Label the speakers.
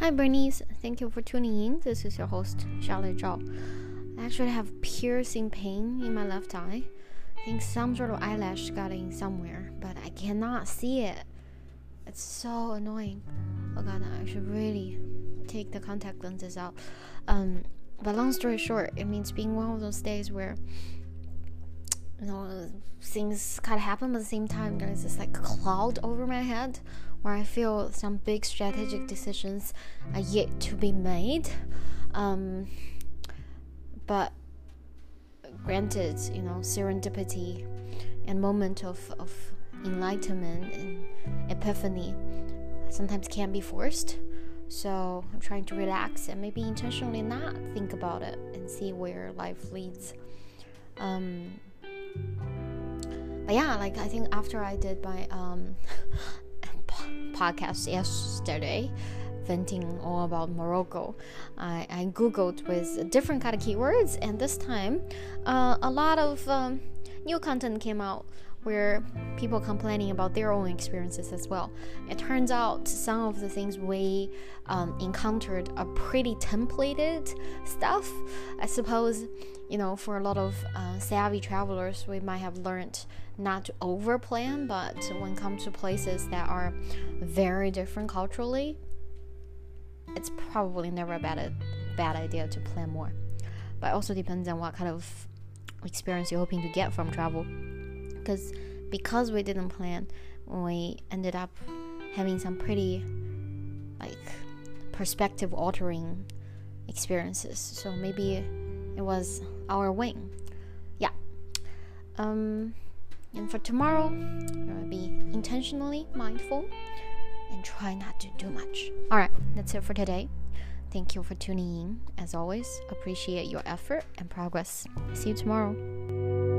Speaker 1: Hi, Bernice. Thank you for tuning in. This is your host, Charlotte Zhao. I actually have piercing pain in my left eye. I think some sort of eyelash got in somewhere, but I cannot see it. It's so annoying. Oh god, I should really take the contact lenses out. Um, but long story short, it means being one of those days where you know things kind of happen but at the same time there's this like cloud over my head where i feel some big strategic decisions are yet to be made. Um, but granted you know serendipity and moment of, of enlightenment and epiphany sometimes can be forced. So i'm trying to relax and maybe intentionally not think about it and see where life leads. Um, but yeah, like I think after I did my um, podcast yesterday, venting all about Morocco, I, I googled with different kind of keywords, and this time, uh, a lot of um, new content came out where people complaining about their own experiences as well. It turns out some of the things we um, encountered are pretty templated stuff. I suppose, you know, for a lot of uh, savvy travelers, we might have learned not to overplan, but when it comes to places that are very different culturally, it's probably never a bad, bad idea to plan more. But also depends on what kind of experience you're hoping to get from travel. Because because we didn't plan, we ended up having some pretty like perspective altering experiences. So maybe it was our wing. Yeah. Um and for tomorrow, be intentionally mindful and try not to do much. All right, that's it for today. Thank you for tuning in. As always, appreciate your effort and progress. See you tomorrow.